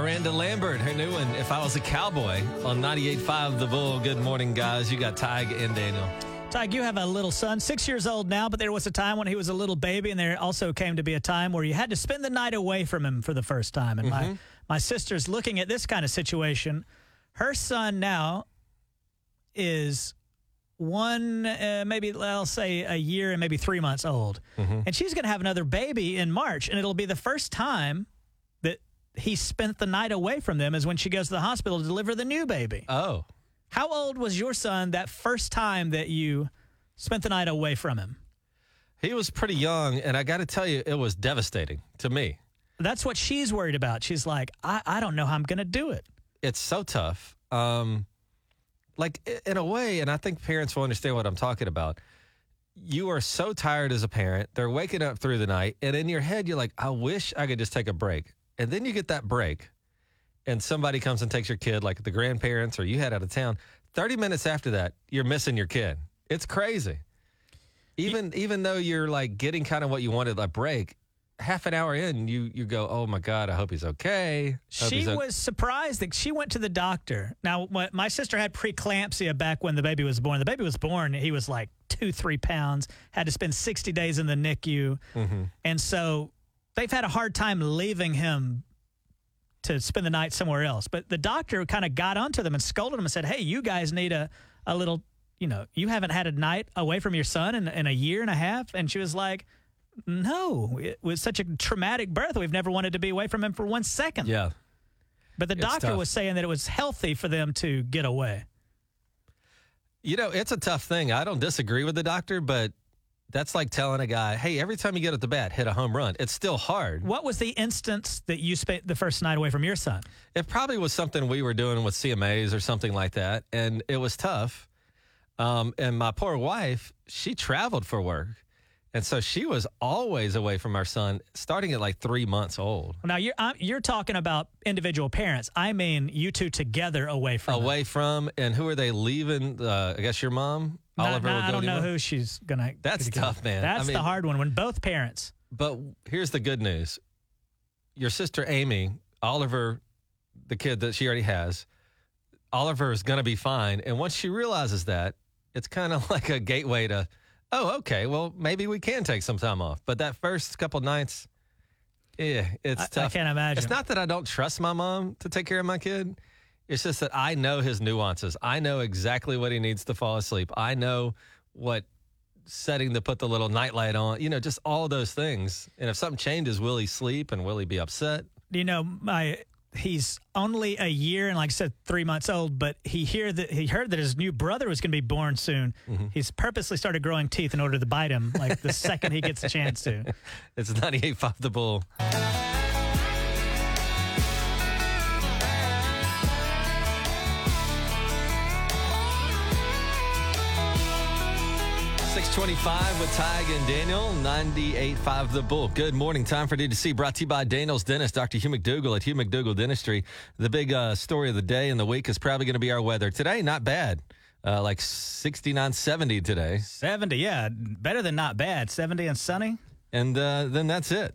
Miranda Lambert, her new one, If I Was a Cowboy, on 98.5 The Bull. Good morning, guys. You got Tig and Daniel. Tig, you have a little son, six years old now, but there was a time when he was a little baby, and there also came to be a time where you had to spend the night away from him for the first time. And my, my sister's looking at this kind of situation. Her son now is one, uh, maybe I'll say a year and maybe three months old. And she's going to have another baby in March, and it'll be the first time that he spent the night away from them is when she goes to the hospital to deliver the new baby. Oh, How old was your son that first time that you spent the night away from him? he was pretty young, and I got to tell you, it was devastating to me. That's what she's worried about. She's like, I, I don't know how I'm going to do it. It's so tough. Um, like, in a way, and I think parents will understand what I'm talking about. You are so tired as a parent. They're waking up through the night, and in your head, you're like, I wish I could just take a break. And then you get that break, and somebody comes and takes your kid, like the grandparents or you head out of town. 30 minutes after that, you're missing your kid. It's crazy. Even even though you're like getting kind of what you wanted, a break, half an hour in, you you go, oh my god, I hope he's okay. Hope She he's o-" was surprised that she went to the doctor. Now, my, my sister had preeclampsia back when the baby was born. The baby was born, he was like two, three pounds, had to spend 60 days in the NICU. Mm-hmm. And so they've had a hard time leaving him to spend the night somewhere else. But the doctor kind of got onto them and scolded them and said, hey, you guys need a, a little, you know, you haven't had a night away from your son in, in a year and a half. And she was like, no, it was such a traumatic birth. We've never wanted to be away from him for one second. yeah. But the It's doctor tough. was saying that it was healthy for them to get away. You know, it's a tough thing. I don't disagree with the doctor, but that's like telling a guy, hey, every time you get at the bat, hit a home run. It's still hard. What was the instance that you spent the first night away from your son? It probably was something we were doing with CMAs or something like that, and it was tough. Um, and my poor wife, she traveled for work. And so she was always away from our son, starting at like three months old. Now you're I'm, you're talking about individual parents. I mean, you two together away from. Away from, and who are they leaving? Uh, I guess your mom, Oliver. not- will I don't know who she's gonna. That's gonna tough, man. I That's the hard one when both parents. But here's the good news your sister Amy, Oliver, the kid that she already has, Oliver is going to be fine. And once she realizes that, it's kind of like a gateway to, oh, okay, well, maybe we can take some time off. But that first couple nights, yeah, it's I- I can't imagine. It's not that I don't trust my mom to take care of my kid. It's just that I know his nuances. I know exactly what he needs to fall asleep. I know what setting to put the little nightlight on, you know, just all those things. And if something changes, will he sleep and will he be upset? You know, my he's only a year and like I said, three months old. But he hear that he heard that his new brother was going to be born soon. Mm-hmm. He's purposely started growing teeth in order to bite him, like the second he gets a chance to. It's 98.5 The Bull. Six twenty-five with Tig and Daniel, 98.5 The Bull. Good morning. Time for D2C brought to you by Daniel's Dentist, Dr. Hugh McDougall at Hugh McDougall Dentistry. The big uh, story of the day and the week is probably going to be our weather. Today, not bad. Uh, like 69, 70 today. Seventy, yeah, better than not bad. Seventy and sunny. And uh, then that's it.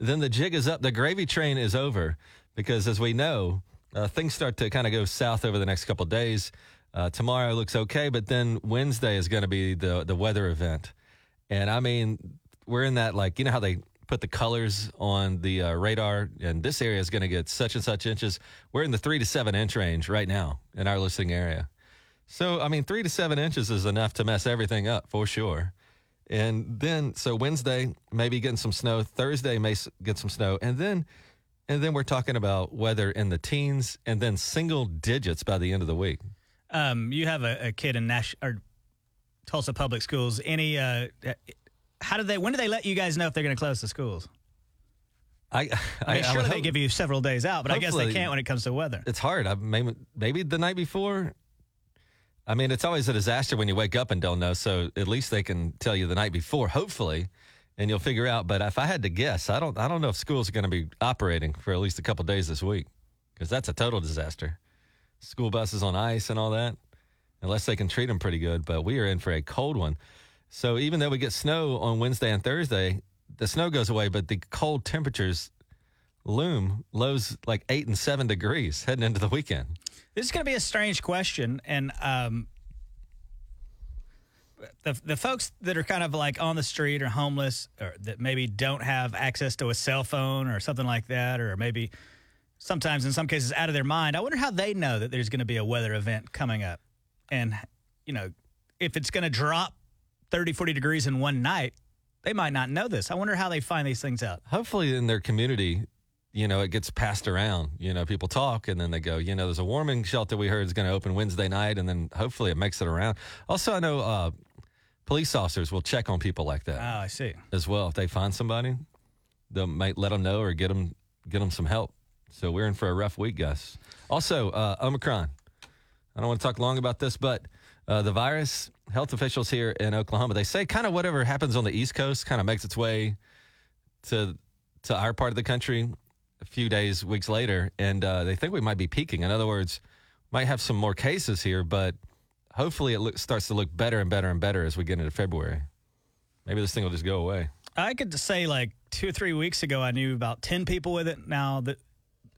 Then the jig is up. The gravy train is over because, as we know, uh, things start to kind of go south over the next couple of days. Uh, tomorrow looks okay, but then Wednesday is going to be the the weather event. And I mean, we're in that like you know how they put the colors on the uh, radar, and this area is going to get such and such inches. We're in the three to seven inch range right now in our listening area. So I mean, three to seven inches is enough to mess everything up for sure. And then, so Wednesday, maybe getting some snow. Thursday, may get some snow. And then, and then we're talking about weather in the teens and then single digits by the end of the week. Um, you have a, a kid in Nash or Tulsa Public Schools. Any? Uh, how do they? When do they let you guys know if they're going to close the schools? I, I mean, would surely they hope- give you several days out, but I guess they can't when it comes to weather. It's hard. I maybe, maybe the night before. I mean, it's always a disaster when you wake up and don't know. So at least they can tell you the night before, hopefully, and you'll figure out. But if I had to guess, I don't. I don't know if schools are going to be operating for at least a couple days this week because that's a total disaster. School buses on ice and all that, unless they can treat them pretty good. But we are in for a cold one. So even though we get snow on Wednesday and Thursday, the snow goes away, but the cold temperatures loom. Lows like eight and seven degrees heading into the weekend. This is going to be a strange question, and um, the the folks that are kind of like on the street or homeless, or that maybe don't have access to a cell phone or something like that, or maybe sometimes in some cases out of their mind. I wonder how they know that there's going to be a weather event coming up, and you know, if it's going to drop 30, 40 degrees in one night, they might not know this. I wonder how they find these things out. Hopefully, in their community, you know, it gets passed around. You know, people talk and then they go, you know, there's a warming shelter we heard is going to open Wednesday night, and then hopefully it makes it around. Also, I know uh, police officers will check on people like that Oh, I see. as well. If they find somebody, they might let them know or get them get them some help. So we're in for a rough week, Gus. Also, uh, Omicron. I don't want to talk long about this, but uh, the virus, health officials here in Oklahoma, they say kind of whatever happens on the East Coast kind of makes its way to to our part of the country a few days, weeks later, and uh, they think we might be peaking. In other words, might have some more cases here, but hopefully it look, starts to look better and better and better as we get into February. Maybe this thing will just go away. I could say like two or three weeks ago, I knew about 10 people with it. Now that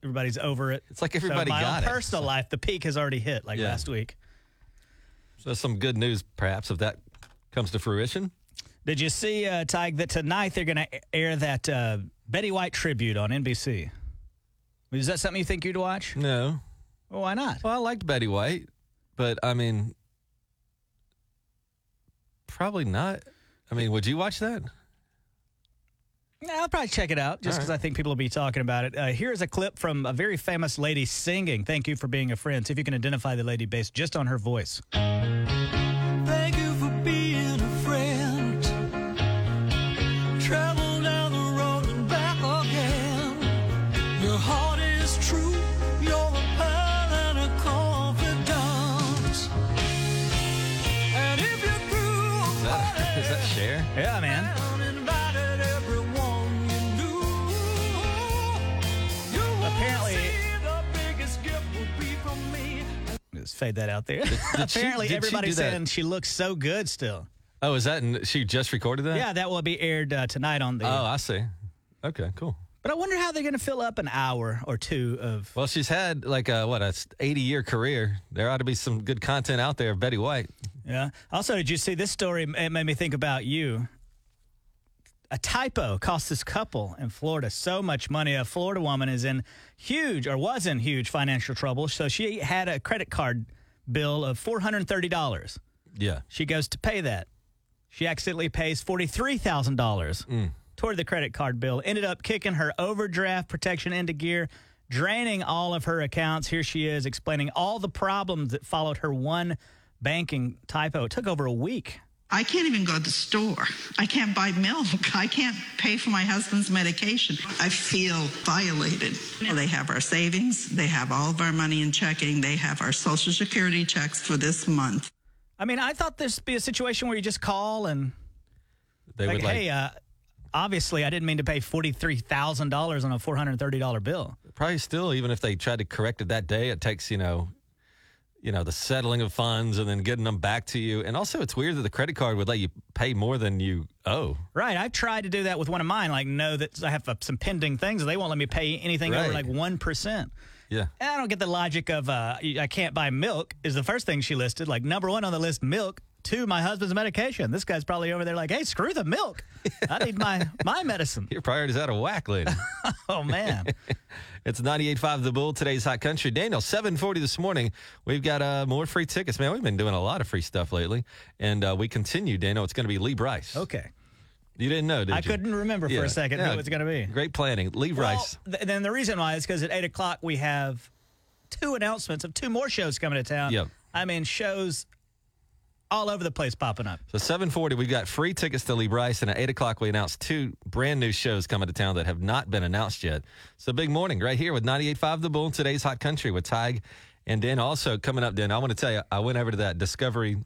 everybody's over it. It's like everybody so my got own it. personal life, the peak has already hit like Yeah. last week. So some good news, perhaps, if that comes to fruition. Did you see, uh, Tig, that tonight they're going to air that uh, Betty White tribute on NBC? Is that something you think you'd watch? No. Well, why not? Well, I liked Betty White, but I mean, probably not. I mean, would you watch that? Yeah, I'll probably check it out just because right. I think people will be talking about it. Uh, here's a clip from a very famous lady singing. Thank you for being a friend. See if you can identify the lady based just on her voice. Fade that out there. did she- Apparently, she everybody's that? saying she looks so good still. Oh, is that? And she just recorded that? Yeah, that will be aired uh, tonight on the. Oh, I see. Okay, cool. But I wonder how they're going to fill up an hour or two of. Well, she's had like a what a 80 year career. There ought to be some good content out there of Betty White. Yeah. Also, did you see this story? It made me think about you. A typo cost this couple in Florida so much money. A Florida woman is in huge or was in huge financial trouble. So she had a credit card bill of $430. Yeah. She goes to pay that. She accidentally pays $43,000 mm. toward the credit card bill. Ended up kicking her overdraft protection into gear, draining all of her accounts. Here she is explaining all the problems that followed her one banking typo. It took over a week. I can't even go to the store. I can't buy milk. I can't pay for my husband's medication. I feel violated. They have our savings. They have all of our money in checking. They have our Social Security checks for this month. I mean, I thought this would be a situation where you just call and, They like, would like hey, uh, obviously I didn't mean to pay $43,000 on a $430 bill. probably still even if they tried to correct it that day, it takes you know, you know the settling of funds and then getting them back to you. And also, it's weird that the credit card would let you pay more than you owe. Right. I've tried to do that with one of mine, like know that I have uh, some pending things. They won't let me pay anything over like 1%. Yeah. And I don't get the logic of uh, I can't buy milk is the first thing she listed. Like number one on the list, milk. Two, my husband's medication. This guy's probably over there like, hey, screw the milk. I need my my medicine. Your priorities out of whack, lady. Oh man. It's 98.5 The Bull, today's Hot Country. Daniel, 740 this morning. We've got uh, more free tickets. Man, we've been doing a lot of free stuff lately. And uh, we continue, Daniel. It's going to be Lee Brice. Okay. You didn't know, did I you? couldn't remember for a second Yeah. who it was going to be. Great planning. Lee Well, Brice. th- then the reason why is because at eight o'clock we have two announcements of two more shows coming to town. Yep. I mean shows all over the place popping up. So 740, we've got free tickets to Lee Brice, and at 8 o'clock, we announced two brand new shows coming to town that have not been announced yet. So big morning right here with 98.5 The Bull, today's Hot Country with Tig and then Also coming up, Dan, I want to tell you, I went over to that Discovery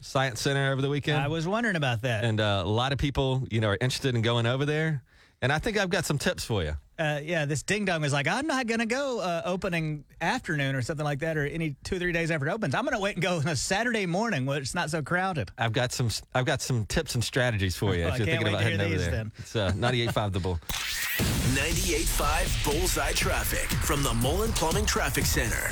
Science Center over the weekend, I was wondering about that. and uh, a lot of people, you know, are interested in going over there. And I think I've got some tips for you. uh, yeah, this ding dong is like, I'm not going to go uh, opening afternoon or something like that, or any two or three days after it opens. I'm going to wait and go on a Saturday morning where it's not so crowded. I've got some I've got some tips and strategies for you Well, if I you're can't thinking wait about to hear heading over these there. then. It's uh, 98.5 The Bull. 98.5 Bullseye Traffic from the Mullen Plumbing Traffic Center.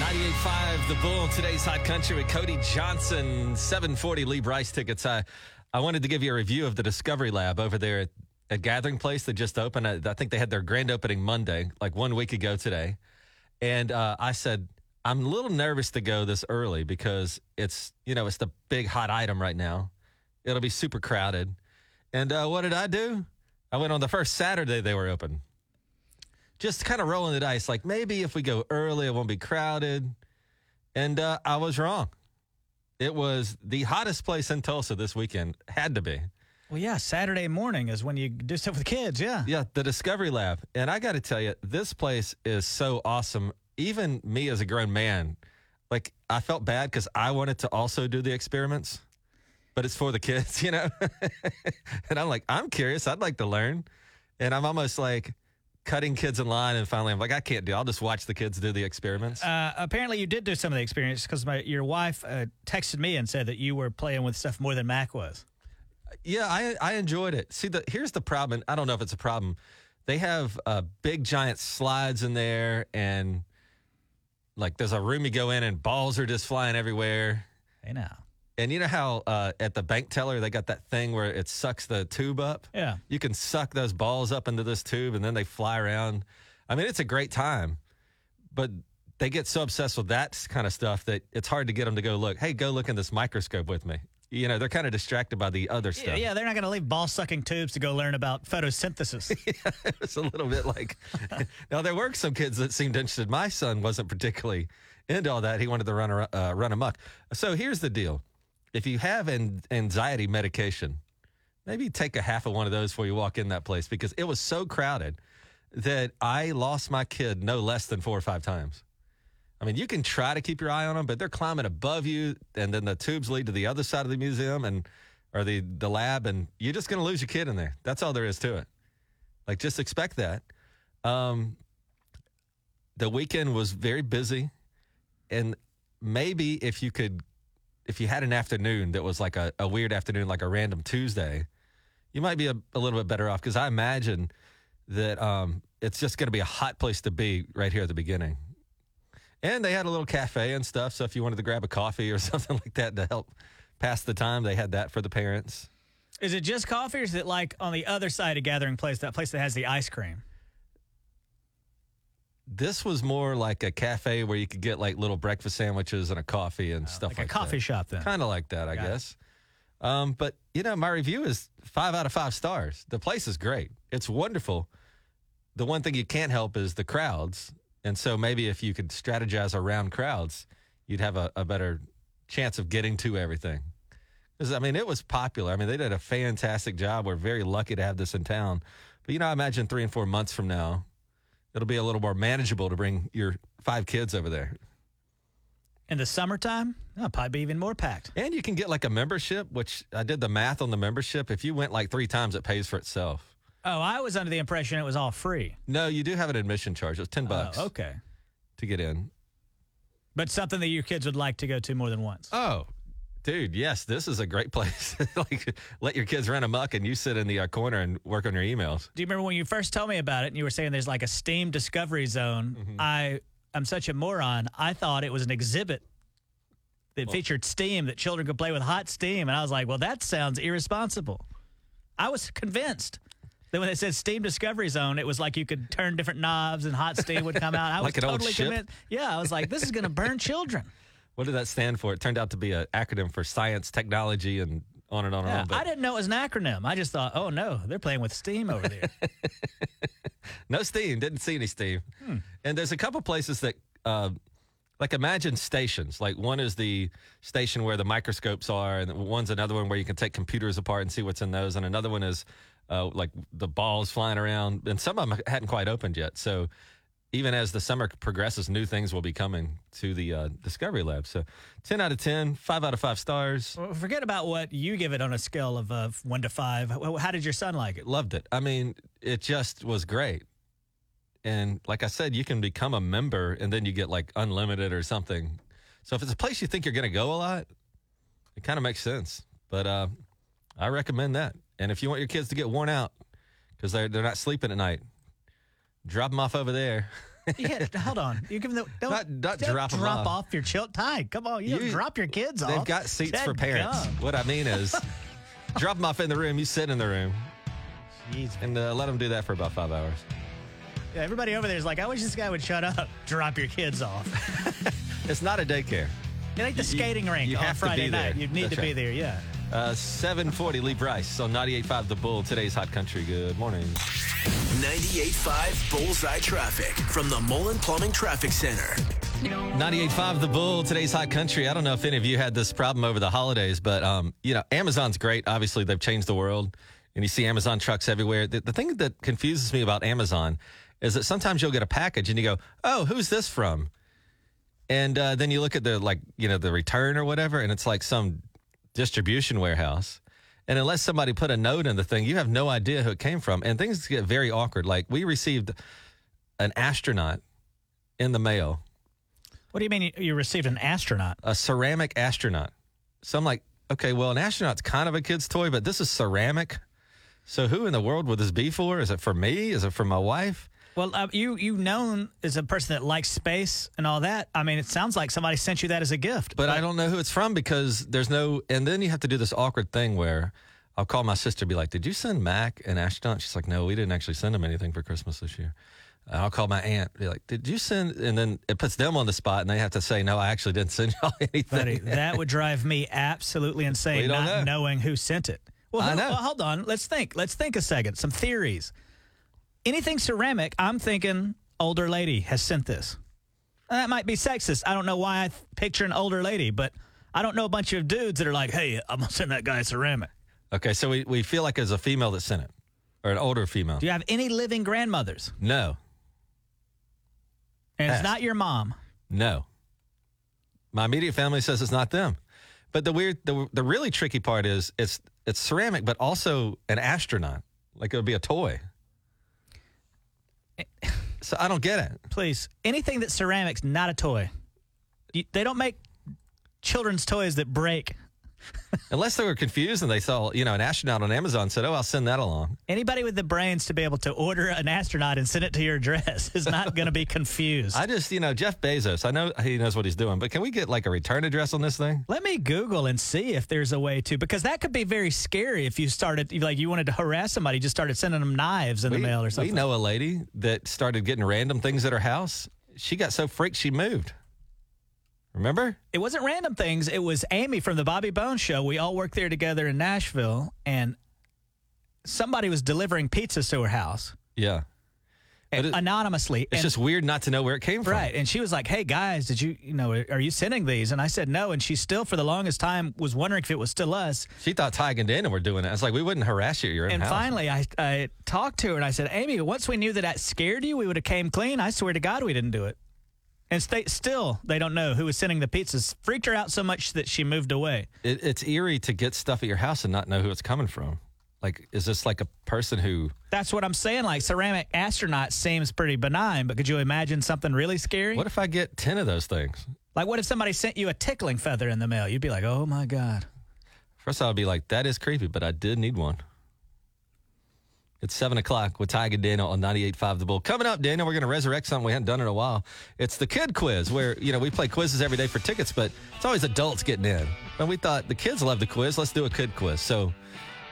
98.5 The Bull, today's Hot Country with Cody Johnson, 740 Lee Brice tickets. I, I wanted to give you a review of the Discovery Lab over there at, at Gathering Place that just opened. I, I think they had their grand opening Monday, like one week ago today. And uh, I said, I'm a little nervous to go this early because it's, you know, it's the big hot item right now. It'll be super crowded. And uh, what did I do? I went on the first Saturday they were open just kind of rolling the dice. Like maybe if we go early, it won't be crowded. And uh, I was wrong. It was the hottest place in Tulsa this weekend. Had to be. Well, yeah, Saturday morning is when you do stuff with kids. Yeah. Yeah, the Discovery Lab. And I got to tell you, this place is so awesome. Even me as a grown man, like I felt bad because I wanted to also do the experiments, but it's for the kids, you know? and I'm like, I'm curious. I'd like to learn. And I'm almost like, cutting kids in line, and finally I'm like, I can't do. it. I'll just watch the kids do the experiments. Uh, apparently, you did do some of the experience because your wife uh, texted me and said that you were playing with stuff more than Mac was. yeah, I I enjoyed it. See, the here's the problem. I don't know if it's a problem. They have uh, big giant slides in there, and like there's a room you go in, and balls are just flying everywhere. Hey, now. And you know how uh, at the bank teller they got that thing where it sucks the tube up. Yeah. you can suck those balls up into this tube, and then they fly around. I mean, it's a great time, but they get so obsessed with that kind of stuff that it's hard to get them to go look. Hey, go look in this microscope with me. You know, they're kind of distracted by the other stuff. yeah, they're not going to leave ball sucking tubes to go learn about photosynthesis. it's a little bit like. now there were some kids that seemed interested. My son wasn't particularly into all that. He wanted to run uh, run amok. So here's the deal: if you have an anxiety medication, maybe take a half of one of those before you walk in that place because it was so crowded that I lost my kid no less than four or five times. I mean, you can try to keep your eye on them, but they're climbing above you, and then the tubes lead to the other side of the museum and or the the lab, and you're just going to lose your kid in there. That's all there is to it. Like, just expect that. Um, the weekend was very busy, and maybe if you could, if you had an afternoon that was like a, a weird afternoon, like a random Tuesday, you might be a, a little bit better off because I imagine that um, it's just going to be a hot place to be right here at the beginning. And they had a little cafe and stuff. So if you wanted to grab a coffee or something like that to help pass the time, they had that for the parents. is it just coffee or is it like on the other side of Gathering Place, that place that has the ice cream? This was more like a cafe where you could get like little breakfast sandwiches and a coffee and stuff Oh, like like, a coffee that. shop then. Kind of like that, I Got guess. Um, but you know, my review is five out of five stars. The place is great. It's wonderful. The one thing you can't help is the crowds. And so maybe if you could strategize around crowds, you'd have a, a better chance of getting to everything. 'Cause, I mean, it was popular. I mean, they did a fantastic job. We're very lucky to have this in town. But you know, I imagine three and four months from now, it'll be a little more manageable to bring your five kids over there. In the summertime, it'll probably be even more packed. And you can get like a membership, which I did the math on the membership. If you went like three times, it pays for itself. Oh, I was under the impression it was all free. No, you do have an admission charge. It's ten oh, bucks Oh, okay. to get in. But something that your kids would like to go to more than once. Oh, dude, yes, this is a great place. like, let your kids run amok, and you sit in the uh, corner and work on your emails. Do you remember when you first told me about it and you were saying there's like a Steam Discovery Zone? Mm-hmm. I am such a moron. I thought it was an exhibit that featured Steam that children could play with hot steam. And I was like, well, that sounds irresponsible. I was convinced that when they said Steam Discovery Zone, it was like you could turn different knobs and hot steam would come out. I Like was totally convinced. Yeah, I was like, this is going to burn children. What did that stand for? It turned out to be an acronym for science, technology, and on and on and Yeah, on. But I didn't know it was an acronym. I just thought, oh no, they're playing with steam over there. No steam. Didn't see any steam. Hmm. And there's a couple places that, uh, like, imagine stations. Like one is the station where the microscopes are, and one's another one where you can take computers apart and see what's in those, and another one is uh, like the balls flying around. And some of them hadn't quite opened yet. So even as the summer progresses, new things will be coming to the uh, Discovery Lab. So 10 out of 10, 5 out of 5 stars. Well, Forget about what you give it on a scale of uh, one to five. How how did your son like it? Loved it. I mean, it just was great. And like I said, you can become a member and then you get like unlimited or something. So if it's a place you think you're going to go a lot, it kind of makes sense. But uh, I recommend that. And if you want your kids to get worn out, because they're they're not sleeping at night. Drop them off over there. Yeah, hold on. You give them the don't, Not- not don't drop drop off. off your child. Ty, come on, you, You- drop your kids off. They've got seats for parents. gum. What I mean is, drop them off in the room. You sit in the room Jeez. and uh, let them do that for about five hours. Yeah, everybody over there is like, I wish this guy would shut up. Drop your kids off. It's not a daycare. It ain't the You- skating rink you on Friday night. You need That's to be there. Yeah. Uh, 740 Lee Brice on 98.5 The Bull. Today's Hot Country. Good morning. 98.5 Bullseye Traffic from the Mullen Plumbing Traffic Center. 98.5 The Bull. Today's Hot Country. I don't know if any of you had this problem over the holidays, but, um, you know, Amazon's great. Obviously, they've changed the world, and you see Amazon trucks everywhere. The, the thing that confuses me about Amazon is that sometimes you'll get a package and you go, oh, who's this from? And uh, then you look at the, like, you know, the return or whatever, and it's like some distribution warehouse. And unless somebody put a note in the thing, you have no idea who it came from. And things get very awkward. Like we received an astronaut in the mail, What do you mean you- received an astronaut? a ceramic astronaut. So I'm like, okay, well, an astronaut's kind of a kid's toy, but this is ceramic. So who in the world would this be for? Is it for me? Is it for my wife? Well, uh, you you known as a person that likes space and all that. I mean, it sounds like somebody sent you that as a gift. But I don't know who it's from because there's no. And then you have to do this awkward thing where I'll call my sister, be like, "Did you send Mac an astronaut?" She's like, "No, we didn't actually send him anything for Christmas this year." And I'll call my aunt, be like, "Did you send?" And then it puts them on the spot, and they have to say, "No, I actually didn't send y'all anything." Buddy, that would drive me absolutely insane don't know. knowing who sent it. Well, I know. well, hold on. Let's think. Let's think a second. Some theories. Anything ceramic, I'm thinking older lady has sent this. That might be sexist. I don't know why I picture an older lady, but I don't know a bunch of dudes that are like, hey, I'm going to send that guy a ceramic. okay, so we, we feel like it's a female that sent it, or an older female. Do you have any living grandmothers? No, And it's not your mom. no. My immediate family says it's not them. But the weird, the the really tricky part is it's it's ceramic, but also an astronaut. Like it would be a toy. So I don't get it. Please, anything that's ceramic's not a toy. They don't make children's toys that break. Unless they were confused and they saw, you know, an astronaut on Amazon said, "Oh, I'll send that along." Anybody with the brains to be able to order an astronaut and send it to your address is not going to be confused. I just, you know, Jeff Bezos. I know he knows what he's doing, but can we get like a return address on this thing? Let me Google and see if there's a way to, because that could be very scary if you started, like you wanted to harass somebody, just started sending them knives in the mail or something. We know a lady that started getting random things at her house. She got so freaked she moved. Remember? It wasn't random things. It was Amy from the Bobby Bones show. We all worked there together in Nashville, and somebody was delivering pizzas to her house Yeah. But it- anonymously. It's and- just weird not to know where it came from. Right. And she was like, hey, guys, did you, you know, are you sending these? And I said, no. And she still, for the longest time, was wondering if it was still us. She thought Tig and Dana were doing it. I was like, we wouldn't harass you at your own And house. finally, I, I talked to her and I said, Amy, once we knew that that scared you, we would have came clean. I swear to God, we didn't do it. And stay, still, they don't know who was sending the pizzas. Freaked her out so much that she moved away. it, it's eerie to get stuff at your house and not know who it's coming from. Like, is this like a person who? That's what I'm saying. Like ceramic astronaut seems pretty benign, but could you imagine something really scary? What if I get ten of those things? Like, what if somebody sent you a tickling feather in the mail? You'd be like, oh my God. First, I'd be like, that is creepy, but I did need one. It's 7 o'clock with Tig and Daniel on 98.5 The Bull. Coming up, Daniel, we're going to resurrect something we hadn't done in a while. It's the kid quiz, where, you know, we play quizzes every day for tickets, but it's always adults getting in. And we thought the kids love the quiz. Let's do a kid quiz. So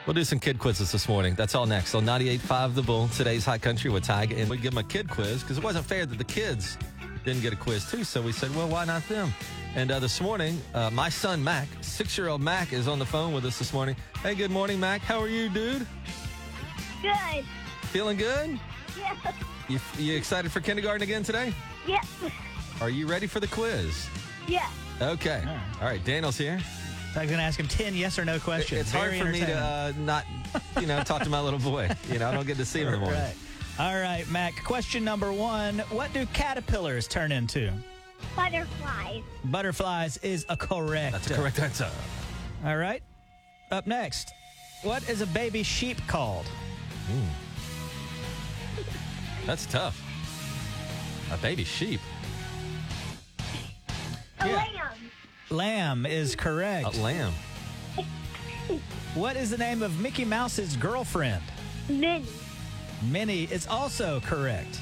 we'll do some kid quizzes this morning. That's all next on 98.5 The Bull, today's Hot Country with Tig. And we give them a kid quiz because it wasn't fair that the kids didn't get a quiz too. So we said, well, why not them? And uh, this morning, uh, my son Mac, six year old Mac, is on the phone with us this morning. Hey, good morning, Mac. How are you, dude? Good. Feeling good? Yeah. You, you excited for kindergarten again today? Yeah. Are you ready for the quiz? Yeah. Okay. All right, Daniel's here. So I'm going to ask him 10 yes or no questions. It's hard for me to uh, not, you know, talk to my little boy. You know, I don't get to see him in the morning. Right. All right, Mac. Question number one What do caterpillars turn into? Butterflies. Butterflies is a correct. That's a correct answer. All right. Up next. What is a baby sheep called? Hmm. That's tough. A baby sheep. A Yeah. lamb. Lamb is correct. A lamb. What is the name of Mickey Mouse's girlfriend? Minnie. Minnie is also correct.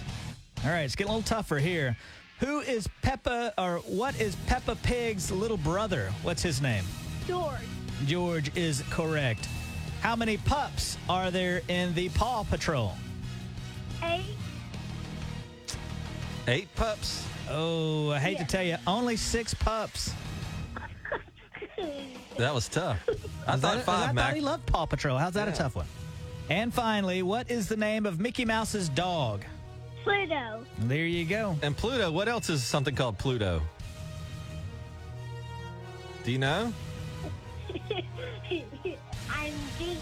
All right, it's getting a little tougher here. Who is Peppa, or what is Peppa Pig's little brother? What's his name? George. George is correct. How many pups are there in the Paw Patrol? Eight. Eight pups. Oh, I hate to tell you, only six pups. That was tough. I Is thought that- I five, thought Mac. he loved Paw Patrol. How's that a tough one? And finally, what is the name of Mickey Mouse's dog? Pluto. There you go. And Pluto, what else is something called Pluto? Do you know? I'm the.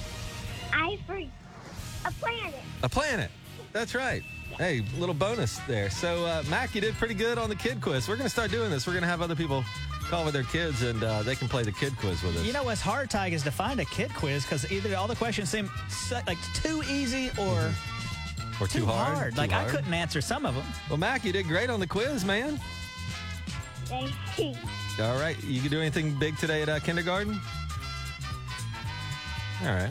I for a planet. A planet. That's right. Hey, little bonus there. So, uh, Mac, you did pretty good on the kid quiz. We're going to start doing this. We're going to have other people call with their kids and uh, they can play the kid quiz with us. You know what's hard, Tig, is to find a kid quiz because either all the questions seem so, like too easy or or too, too, hard. hard. Too Like I couldn't answer some of them. Well, Mac, you did great on the quiz, man. They All right. You can do anything big today at uh, kindergarten? All right.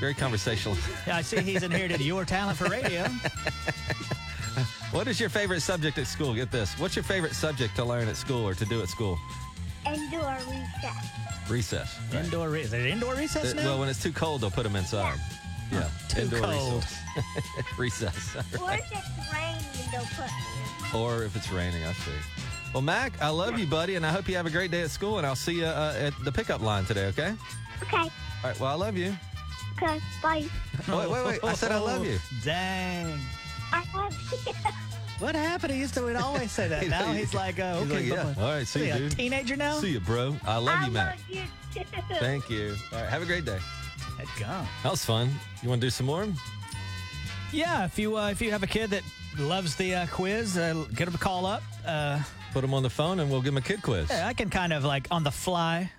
Very conversational. Yeah, I see he's inherited your talent for radio. What is your favorite subject at school? Get this. What's your favorite subject to learn at school or to do at school? indoor recess. Recess. right. Indoor re- is it indoor recess Uh, now? well, when it's too cold, they'll put them inside. Yeah. Too indoor cold. recess. recess. Or if it's raining, they'll put me in. or if it's raining, I see. Well, Mac, I love you, buddy, and I hope you have a great day at school, and I'll see you uh, at the pickup line today, okay? Okay. All right, well, I love you. Okay. Bye. Wait, wait, wait. I said I love you. Dang. I love you. What happened? He used to he'd always say that. Now he's like, uh, He's okay, like, yeah. bye-bye. All right, see What you, are a dude. teenager now? See you, bro. I love I you, Mac. love you too. Thank you. All right, have a great day. Head gone. That was fun. You want to do some more? Yeah, if you uh, if you have a kid that loves the uh, quiz, uh, get them a call up. Uh, Put them on the phone, and we'll give them a kid quiz. yeah, I can kind of like on the fly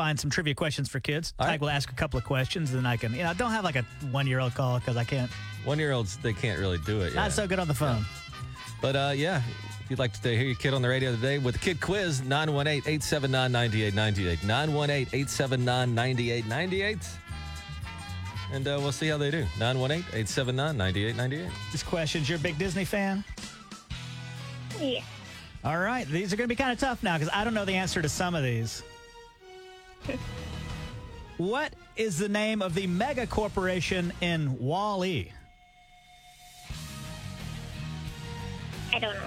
find some trivia questions for kids. All Tig right. will ask a couple of questions, and then I can, you know, I don't have like a one year old call because I can't. One-year-olds, they can't really do it. Not yet. so good on the phone. But uh, yeah, if you'd like to hear your kid on the radio today with the kid quiz, 918-879-9898. 918-879-9898. And uh, we'll see how they do. 918-879-9898. These questions. You're a big Disney fan. Yeah. All right, these are going to be kind of tough now because I don't know the answer to some of these. What is the name of the mega corporation in Wall-E? I don't know.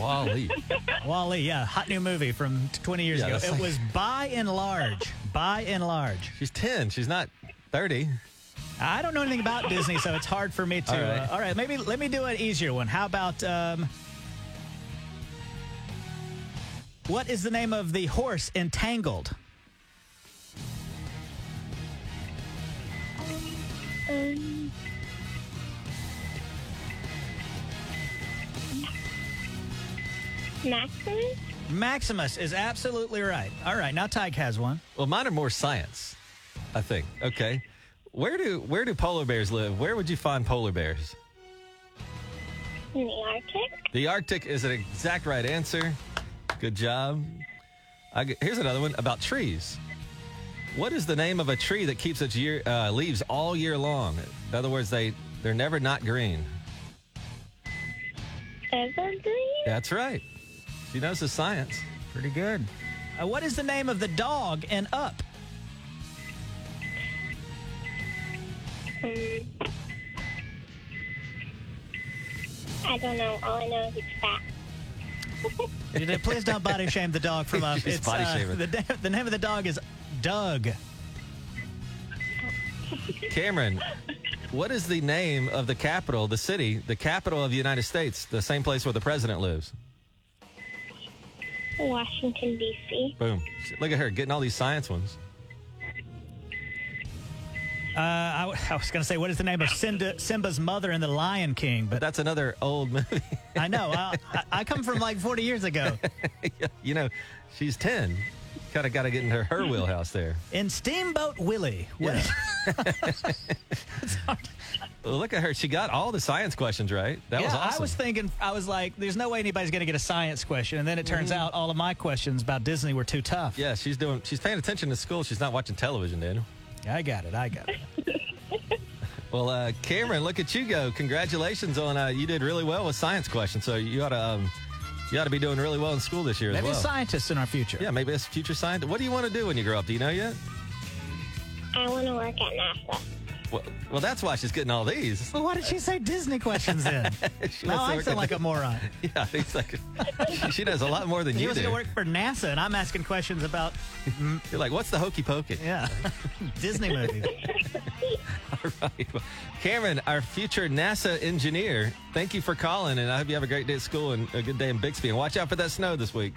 Wally. Wall-E, yeah, hot new movie from 20 years Yeah, ago. that's It like- was Buy n Large. Buy n Large. She's 10. She's not 30. I don't know anything about Disney, so it's hard for me to. All right. uh, all right, maybe let me do an easier one. How about um, what is the name of the horse in Tangled? Um, Maximus? Maximus is absolutely right. All right, now Tyke has one. Well, mine are more science, I think. Okay. Where do where do polar bears live? Where would you find polar bears? In the Arctic? The Arctic is an exact right answer. Good job. I g here's another one about trees. What is the name of a tree that keeps its year, uh, leaves all year long? In other words, they they're never not green. Evergreen? That's right. She knows the science. Pretty good. Uh, what is the name of the dog in Up? Um, I don't know. All I know is it's fat. Please don't body shame the dog from Up. She's body uh, shaming. the, the name of the dog is Doug. Cameron, what is the name of the capital, the city, the capital of the United States, the same place where the president lives? Washington, D.C. Boom. Look at her getting all these science ones. Uh, I, w- I was going to say, what is the name of Simba, Simba's mother in The Lion King? But That's another old movie. I know. I, I, I come from like 40 years ago. you know, she's 10. Kind of got to get in her, her wheelhouse there. In Steamboat Willie. What, Well, look at her. She got all the science questions right. That yeah, was awesome. I was thinking, I was like, there's no way anybody's going to get a science question. And then it turns out all of my questions about Disney were too tough. yeah, she's doing. She's paying attention to school. She's not watching television, Daniel. I got it. I got it. Well, uh, Cameron, look at you go! Congratulations on uh, you did really well with science questions. So you ought to um, you ought to be doing really well in school this year Maybe as a well. scientist in our future. Yeah, maybe a future scientist. What do you want to do when you grow up? Do you know yet? I want to work at NASA. Well, well, that's why she's getting all these. Well, why did she say Disney questions then? She now I work sound like a moron. Yeah, he's like, she, she knows a lot more than He you was do. going to work for NASA, and I'm asking questions about, You're like, what's the hokey pokey? yeah, Disney movies. all right. Well, Cameron, our future NASA engineer, thank you for calling, and I hope you have a great day at school and a good day in Bixby. And watch out for that snow this week.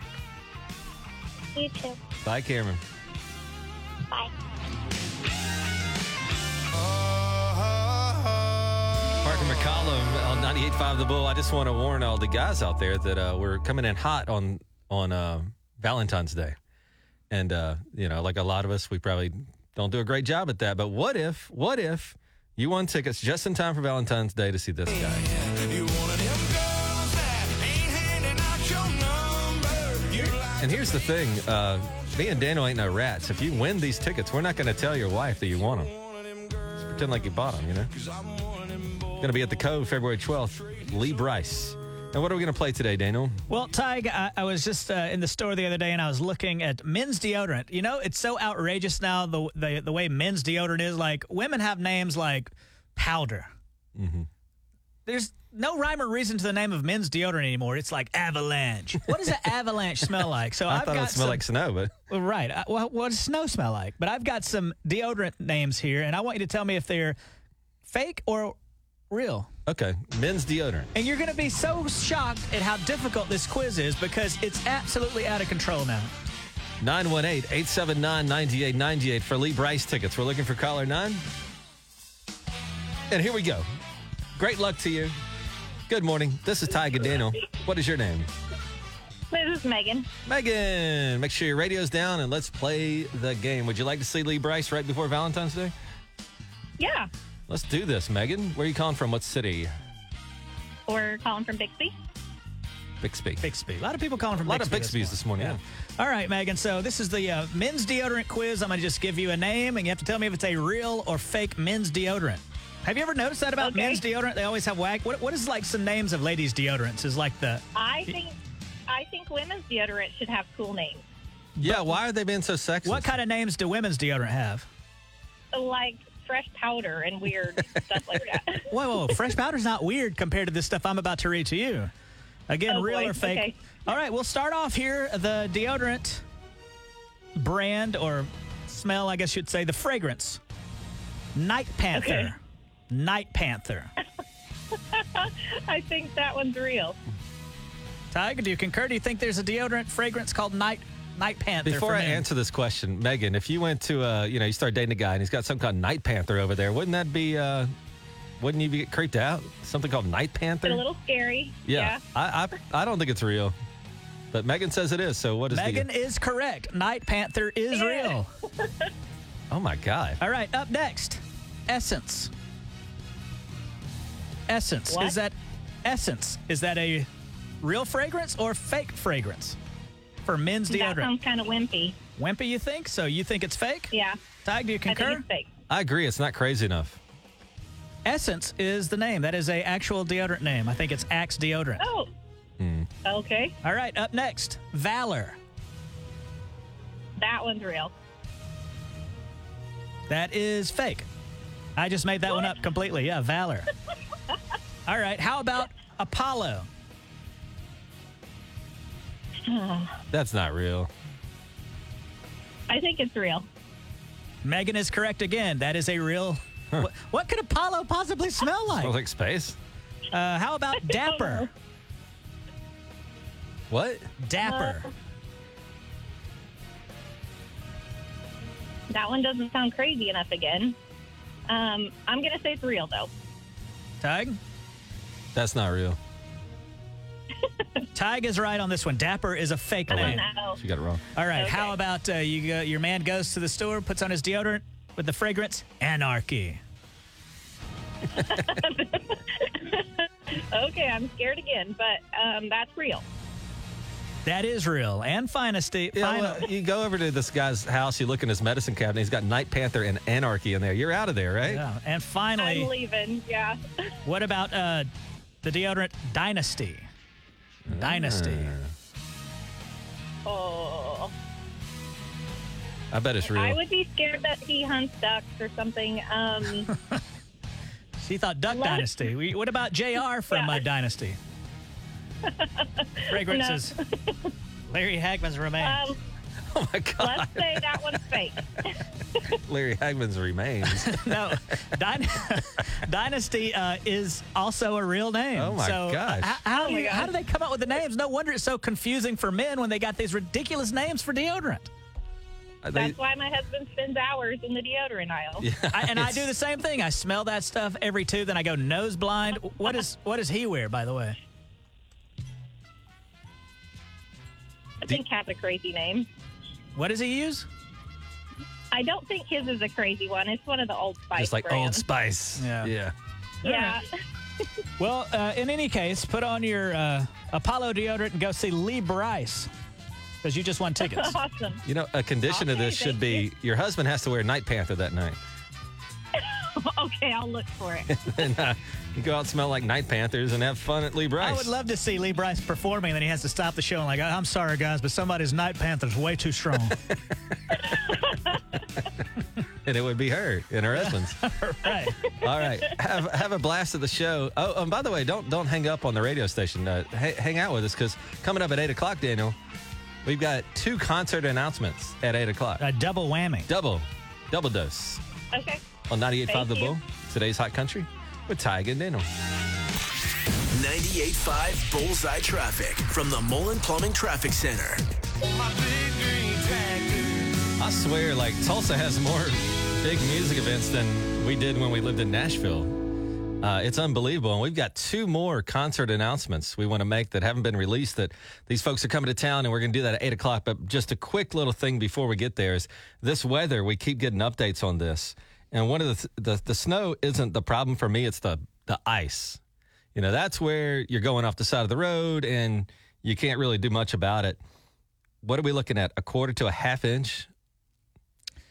You too. Bye, Cameron. McCollum on 98.5 The Bull. I just want to warn all the guys out there that uh, we're coming in hot on on uh, Valentine's Day. And, uh, you know, like a lot of us, we probably don't do a great job at that. But what if, what if you won tickets just in time for Valentine's Day to see this guy? You one of them girls that ain't handing out your number. You like And here's the thing uh, me and Daniel ain't no rats. If you win these tickets, we're not going to tell your wife that you want them. one of them girls. Pretend like you bought them, you know? Going to be at the Cove February 12th. Lee Brice. And what are we going to play today, Daniel? Well, Tig, I, I was just uh, in the store the other day and I was looking at men's deodorant. You know, it's so outrageous now the the, the way men's deodorant is. Like women have names like powder. Mm-hmm. There's no rhyme or reason to the name of men's deodorant anymore. It's like avalanche. What does an avalanche smell like? So I have thought it got would smell some- like snow, but Well, Right. Uh, well, what does snow smell like? But I've got some deodorant names here, and I want you to tell me if they're fake or real. okay. Men's deodorant. And you're going to be so shocked at how difficult this quiz is because it's absolutely out of control now. 918 879 9898 for Lee Brice tickets. We're looking for caller nine. And here we go. Great luck to you. Good morning. This is Ty Daniel. What is your name? This is Megan. Megan. Make sure your radio's down and let's play the game. Would you like to see Lee Brice right before Valentine's Day? Yeah, Let's do this, Megan. Where are you calling from? What city? we're calling from Bixby. Bixby. Bixby. A lot of people calling from A lot Bixby of Bixby's this morning. Yeah. All right, Megan. So this is the uh, men's deodorant quiz. I'm going to just give you a name, and you have to tell me if it's a real or fake men's deodorant. Have you ever noticed that about Okay. men's deodorant? They always have whack. What, what is like some names of ladies' deodorants? Is like the I think I think women's deodorant should have cool names, Yeah, why are they being so sexist? what kind of names do women's deodorant have? like fresh powder and weird stuff like that. Whoa, whoa, fresh powder's not weird compared to this stuff I'm about to read to you. Again, Oh, real boy. or fake. Okay. All right, we'll start off here. The deodorant brand or smell, I guess you'd say, the fragrance. Night Panther. Okay. Night Panther. I think that one's real. Tiger, do you concur? Do you think there's a deodorant fragrance called Night Night Panther? Before for I answer this question, Megan, if you went to, uh, you know, you start dating a guy and he's got some called Night Panther over there, wouldn't that be, uh, wouldn't you get creeped out? Something called Night Panther? It's a little scary. yeah. I, I, I don't think it's real. But Megan says it is. So what is Megan the. is correct. Night Panther is Yeah. real. Oh, my God. All right, up next, Essence. Essence. What? Is that Essence? Is that a real fragrance or fake fragrance for men's That deodorant? sounds kind of wimpy. Wimpy, you think? So you think it's fake? Yeah, Tig, do you I think concur? it's fake. I agree. It's not crazy enough. Essence is the name. That is a actual deodorant name. I think it's Axe deodorant. Oh, hmm. okay. All right, up next, Valor. That one's real. That is fake. I just made that one up completely. Yeah, Valor. All right, how about Apollo? That's not real. I think it's real. Megan is correct again. That is a real. What, what could Apollo possibly smell like? Smells like space. Uh, how about Dapper? What? Dapper. That one doesn't sound crazy enough again. Um, I'm gonna say it's real though. Tag? That's not real. Tig is right on this one. Dapper is a fake Oh name. no. She got it wrong. All right, Okay. how about uh, you go, your man goes to the store, puts on his deodorant with the fragrance Anarchy. Okay, I'm scared again, but um, that's real. That is real. And Finesty. Yeah, Fine- well, you go over to this guy's house, you look in his medicine cabinet, he's got Night Panther and Anarchy in there. You're out of there, right? yeah. And finally, I'm finally, leaving. Yeah. what about uh, the deodorant Dynasty? Dynasty. Oh. I bet it's real. I would be scared that he hunts ducks or something. Um, She thought Duck Unless- Dynasty. We- What about JR from uh, Dynasty? Fragrances. Larry Hagman's remains. um, oh my God. let's say that one's fake. Larry Hagman's remains. no, Dyn- Dynasty uh, is also a real name. Oh, my so, gosh. uh, how, how, Oh, do my you- how do they come up with the names? No wonder it's so confusing for men when they got these ridiculous names for deodorant. They- That's why my husband spends hours in the deodorant aisle. I, and I do the same thing. I smell that stuff every two, then I go nose blind. What is what does he wear, by the way? I think has a crazy name. What does he use? I don't think his is a crazy one. It's one of the Old Spice Just like Old brands. Spice. Yeah. Yeah. Yeah. Well, uh, in any case, put on your uh, Apollo deodorant and go see Lee Brice because you just won tickets. awesome. You know, a condition of this should thank be your husband has to wear Night Panther that night. okay, I'll look for it. and uh, you go out and smell like Night Panthers and have fun at Lee Brice. I would love to see Lee Brice performing, and then he has to stop the show and like, I'm sorry guys, but somebody's Night Panther's way too strong. and it would be her and her husband's. right. All right, have have a blast of the show. Oh, and by the way, don't don't hang up on the radio station. Uh, ha- hang out with us because coming up at eight o'clock, Daniel, we've got two concert announcements at eight o'clock. A double whammy. Double, double dose Okay. On 98.5 Thank The you. Bull. Today's hot country with Tig and Daniel. 98.5 Bullseye Traffic from the Mullen Plumbing Traffic Center. My big green tractor. I swear, like Tulsa has more big music events than we did when we lived in Nashville. Uh, it's unbelievable. And we've got two more concert announcements we want to make that haven't been released that these folks are coming to town and we're going to do that at 8 o'clock. But just a quick little thing before we get there is this weather, we keep getting updates on this. And one of the, the, the snow isn't the problem for me, it's the, the ice. You know, that's where you're going off the side of the road and you can't really do much about it. What are we looking at? A quarter to a half inch?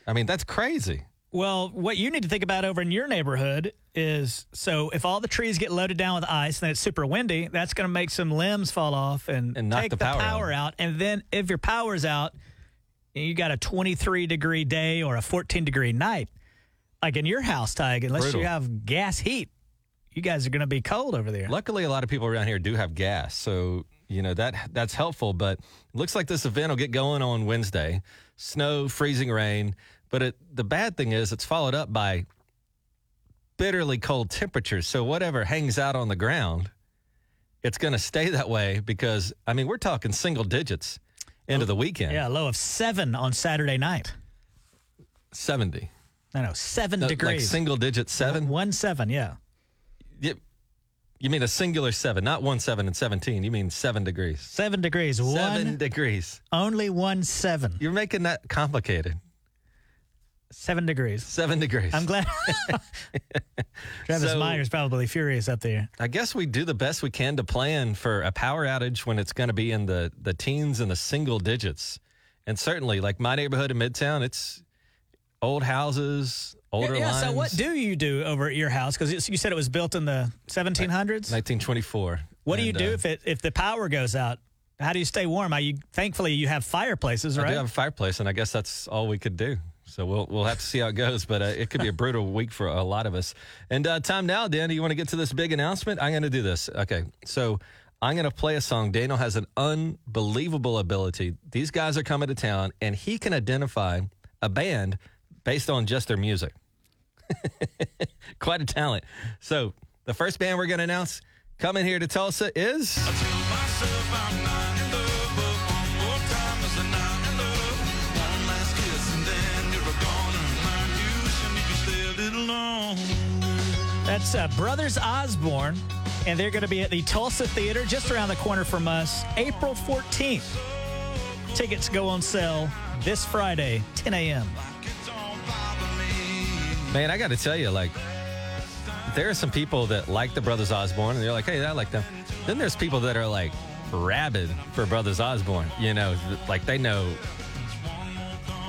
I mean, that's crazy. Well, what you need to think about over in your neighborhood is so if all the trees get loaded down with ice and it's super windy, that's going to make some limbs fall off and, And knock take the power out. out. And then if your power's out, and you got a 23 degree day or a 14 degree night, like in your house, Tig, unless Brutal. you have gas heat, you guys are going to be cold over there. Luckily, a lot of people around here do have gas, so you know that that's helpful. But it looks like this event will get going on Wednesday. Snow, freezing rain, but it, the bad thing is it's followed up by bitterly cold temperatures. So whatever hangs out on the ground, it's going to stay that way because I mean we're talking single digits into oh, the weekend. Yeah, low of seven on Saturday night. seventy. No, no, seven No, Like degrees. single digit seven. One seven, yeah. You, you mean a singular seven, not one seven and seventeen. You mean seven degrees. Seven degrees. Seven One, degrees. only one seven. You're making that complicated. Seven degrees. Seven degrees. I'm glad. Travis So- Meyer's probably furious up there. I guess we do the best we can to plan for a power outage when it's going to be in the the teens and the single digits. And certainly, like my neighborhood in Midtown, it's old houses, older yeah, lines. so what do you do over at your house? Because you said it was built in the 1700s. 1924. what do you do uh, if it if the power goes out? How do you stay warm? Are you thankfully you have fireplaces, right? I do have a fireplace, and I guess that's all we could do. So we'll we'll have to see how it goes, but uh, it could be a brutal week for a lot of us. And uh, time now, Dan. Do You want to get to this big announcement? I'm going to do this. Okay, so I'm going to play a song. Daniel has an unbelievable ability. These guys are coming to town, and he can identify a band based on just their music. Quite a talent. So the first band we're going to announce coming here to Tulsa is. That's uh, Brothers Osborne, and they're going to be at the Tulsa Theater just around the corner from us, April 14th. Tickets go on sale this Friday, 10 a.m. Man, I got to tell you, like, there are some people that like the Brothers Osborne, and they're like, hey, I like them. Then there's people that are like rabid for Brothers Osborne. You know, like they know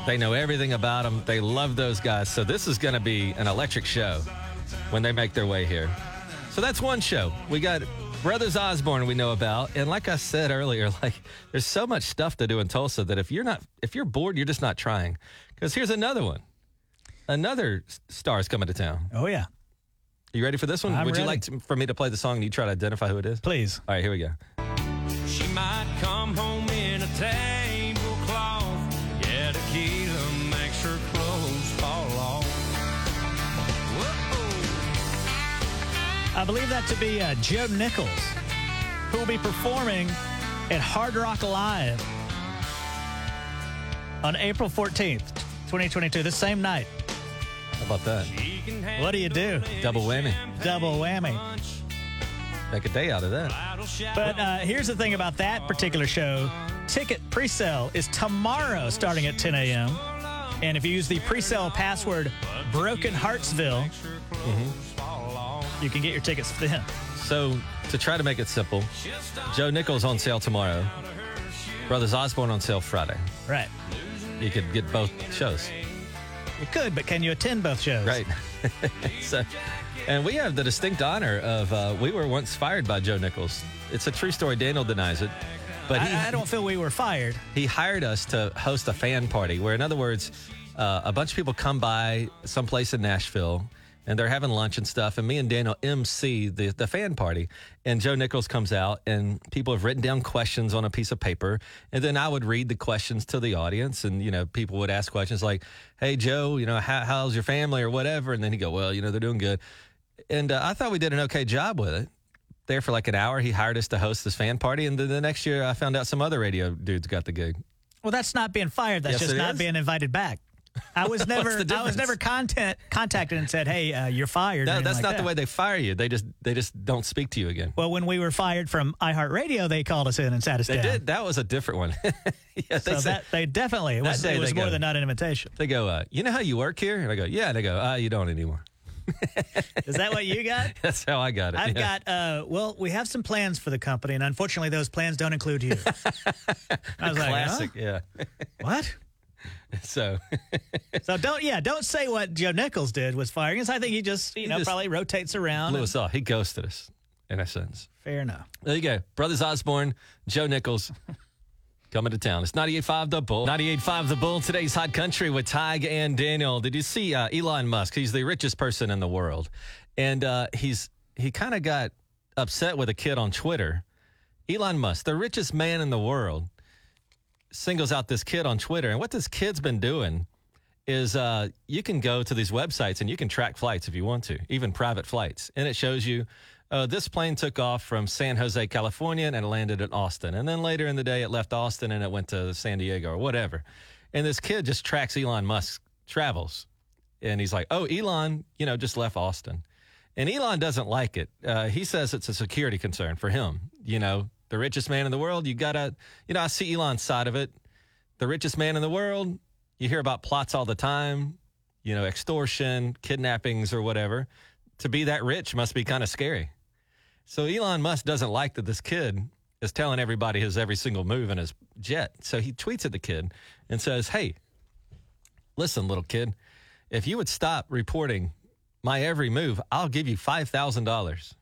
they know everything about them. They love those guys. So this is going to be an electric show when they make their way here. So that's one show. We got Brothers Osborne we know about, and like I said earlier, like there's so much stuff to do in Tulsa that if you're not if you're bored, you're just not trying. Because here's another one. Another star is coming to town. Oh yeah, You ready for this one? I'm Would you ready. like to, for me to play the song and you try to identify who it is? please. All right, here we go. She might come home in a tablecloth. Yeah, tequila makes her clothes fall off. Whoa. I believe that to be uh, Joe Nichols, who will be performing at Hard Rock Live on April 14th, 2022, the same night. How about that? What do you do? Double whammy. Double whammy. Make a day out of that. But uh, here's the thing about that particular show ticket pre sale is tomorrow starting at 10 a.m. And if you use the pre sale password Broken Heartsville, you can get your tickets then. So to try to make it simple, Joe Nichols on sale tomorrow. Brothers Osborne on sale Friday. Right. You could get both shows. You could, but can you attend both shows? Right. so, and we have the distinct honor of uh, we were once fired by Joe Nichols. It's a true story. Daniel denies it, but he I, I don't feel we were fired. he hired us to host a fan party where in other words uh, a bunch of people come by someplace in nashville and they're having lunch and stuff and me and daniel mc the, the fan party and joe nichols comes out and people have written down questions on a piece of paper and then i would read the questions to the audience and you know people would ask questions like hey joe you know how, how's your family or whatever and then he'd go well you know they're doing good and uh, i thought we did an okay job with it there for like an hour he hired us to host this fan party and then the next year i found out some other radio dudes got the gig Well, that's not being fired. That's Yes, just not is. being invited back. I was never, I was never content contacted and said, "Hey, uh, you're fired." No, that's like not that. the way they fire you. They just they just don't speak to you again. Well, when we were fired from iHeartRadio, they called us in and sat us They down. did. That was a different one. yeah, they So said, that they definitely it was, it was more go- than not an invitation. they go, uh, you know how you work here? And I go, yeah. And they go, ah, you don't anymore. Is that what you got? That's how I got it. I've yeah. got, uh, well, we have some plans for the company, and unfortunately, those plans don't include you. I was like, classic. Yeah. What? so So don't, yeah, don't say what Joe Nichols did was firing us. I think he just, you know, just probably rotates around. blew and- us off. He ghosted us in a sense. Fair enough. There you go. Brothers Osborne, Joe Nichols. Coming to town. It's 98.5 The Bull. 98.5 The Bull. Today's Hot Country with Tig and Daniel. Did you see uh, Elon Musk? He's the richest person in the world. And uh, he's he kind of got upset with a kid on Twitter. Elon Musk, the richest man in the world, singles out this kid on Twitter. And what this kid's been doing is uh, you can go to these websites and you can track flights if you want to, even private flights. And it shows you uh, this plane took off from San Jose, California, and it landed in Austin. And then later in the day, it left Austin and it went to San Diego or whatever. And this kid just tracks Elon Musk's travels. And he's like, oh, Elon, you know, just left Austin. And Elon doesn't like it. Uh, he says it's a security concern for him. You know, the richest man in the world, you got to, you know, I see Elon's side of it. The richest man in the world, you hear about plots all the time, you know, extortion, kidnappings, or whatever. To be that rich must be kind of scary. So Elon Musk doesn't like that this kid is telling everybody his every single move in his jet. So he tweets at the kid and says, Hey, listen, little kid, if you would stop reporting my every move, I'll give you $5,000.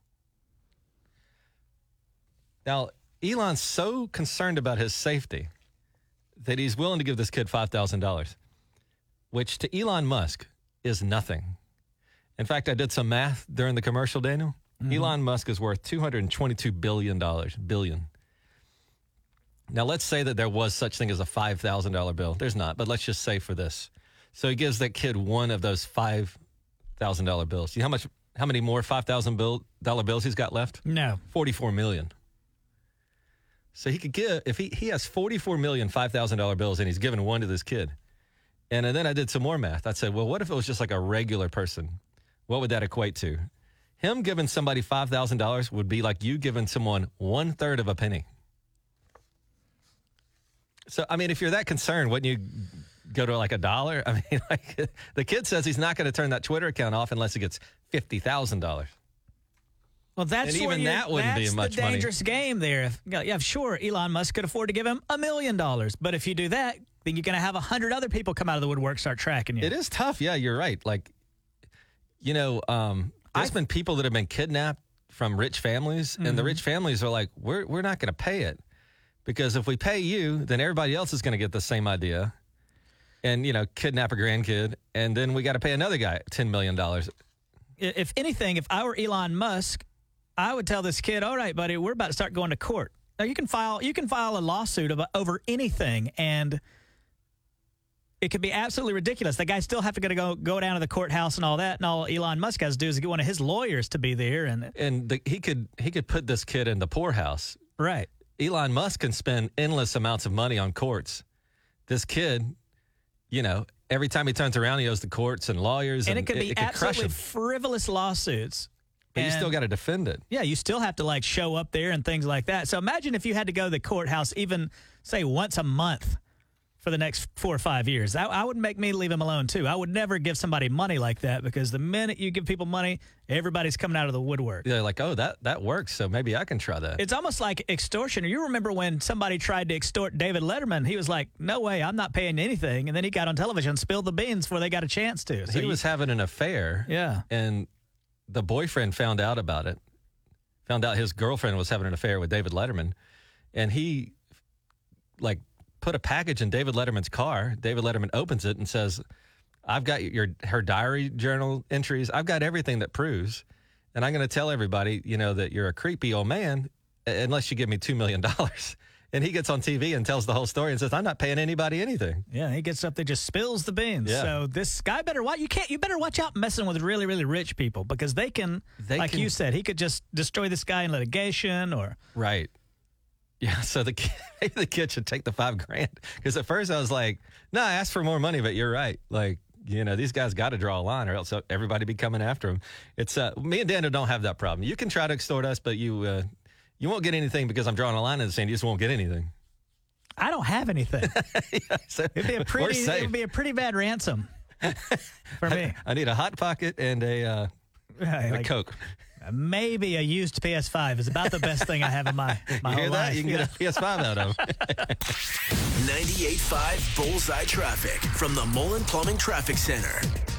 Now, Elon's so concerned about his safety that he's willing to give this kid $5,000, which to Elon Musk is nothing. In fact, I did some math during the commercial, Daniel. Mm-hmm. Elon Musk is worth $222 billion. Billion. Now, let's say that there was such thing as a $5,000 bill. There's not, but let's just say for this. So he gives that kid one of those $5,000 bills. You know how much, how many more $5,000 bill, dollar bills he's got left? No. 44 million. So he could give if he, he has 44 million $5,000 bills and he's given one to this kid. And then I did some more math. I said, well, what if it was just like a regular person? What would that equate to? Him giving somebody $5,000 would be like you giving someone one third of a penny. So, I mean, if you're that concerned, wouldn't you go to like a dollar? I mean, like the kid says he's not going to turn that Twitter account off unless he gets $50,000. Well, that's And even that wouldn't be that's much the money. dangerous game there. Yeah, sure, Elon Musk could afford to give him a million dollars, but if you do that, then you're going to have a hundred other people come out of the woodwork start tracking you. It is tough. Yeah, you're right. Like, you know, um, there's been people that have been kidnapped from rich families, and the Mm-hmm. rich families are like, we're, we're not going to pay it because if we pay you, then everybody else is going to get the same idea and, you know, kidnap a grandkid. And then we got to pay another guy $10 million. If anything, if I were Elon Musk, I would tell this kid, "All right, buddy, we're about to start going to court. Now you can file you can file a lawsuit about over anything, and it could be absolutely ridiculous. The guy still have to go go down to the courthouse and all that, and all Elon Musk has to do is get one of his lawyers to be there, and And the, he could he could put this kid in the poorhouse. right." Elon Musk can spend endless amounts of money on courts. This kid, you know, every time he turns around, he owes the courts and lawyers, and it could be crush absolutely frivolous lawsuits. But you still got to defend it. Yeah, you still have to like show up there and things like that. So imagine if you had to go to the courthouse even say once a month for the next four or five years. That, I would make me leave him alone too. I would never give somebody money like that because the minute you give people money, everybody's coming out of the woodwork. They're like, oh, that that works, so maybe I can try that. It's almost like extortion. You remember when somebody tried to extort David Letterman? He was like, "No way, I'm not paying anything." And then he got on television, and spilled the beans before they got a chance to. So he you- was having an affair. Yeah. And the boyfriend found out about it. Found out his girlfriend was having an affair with David Letterman, and he like put a package in David Letterman's car. David Letterman opens it and says, "I've got your her diary journal entries. I've got everything that proves, and I'm going to tell everybody, you know, that you're a creepy old man unless you give me two million dollars." And he gets on TV and tells the whole story and says, "I'm not paying anybody anything." Yeah, he gets up there, just spills the beans. Yeah. So this guy better watch. You can't. You better watch out messing with really, really rich people because they can. They like can- you said, he could just destroy this guy in litigation or. Right. Yeah. So the kid, the kid should take the five grand because at first I was like, no, I asked for more money, but you're right. Like, you know, these guys got to draw a line or else everybody be coming after them. It's uh, me and Daniel don't have that problem. You can try to extort us, but you uh, you won't get anything because I'm drawing a line in the sand. You just won't get anything. I don't have anything. So It'd be a we're pretty. safe. It'd be a pretty bad ransom for me. I need a hot pocket and a, uh, Right, a like, Coke. maybe a used PS5 is about the best thing I have in my my You whole hear that? life. You can get a PS5 out of 'em. 98.5 Bullseye Traffic from the Mullen Plumbing Traffic Center.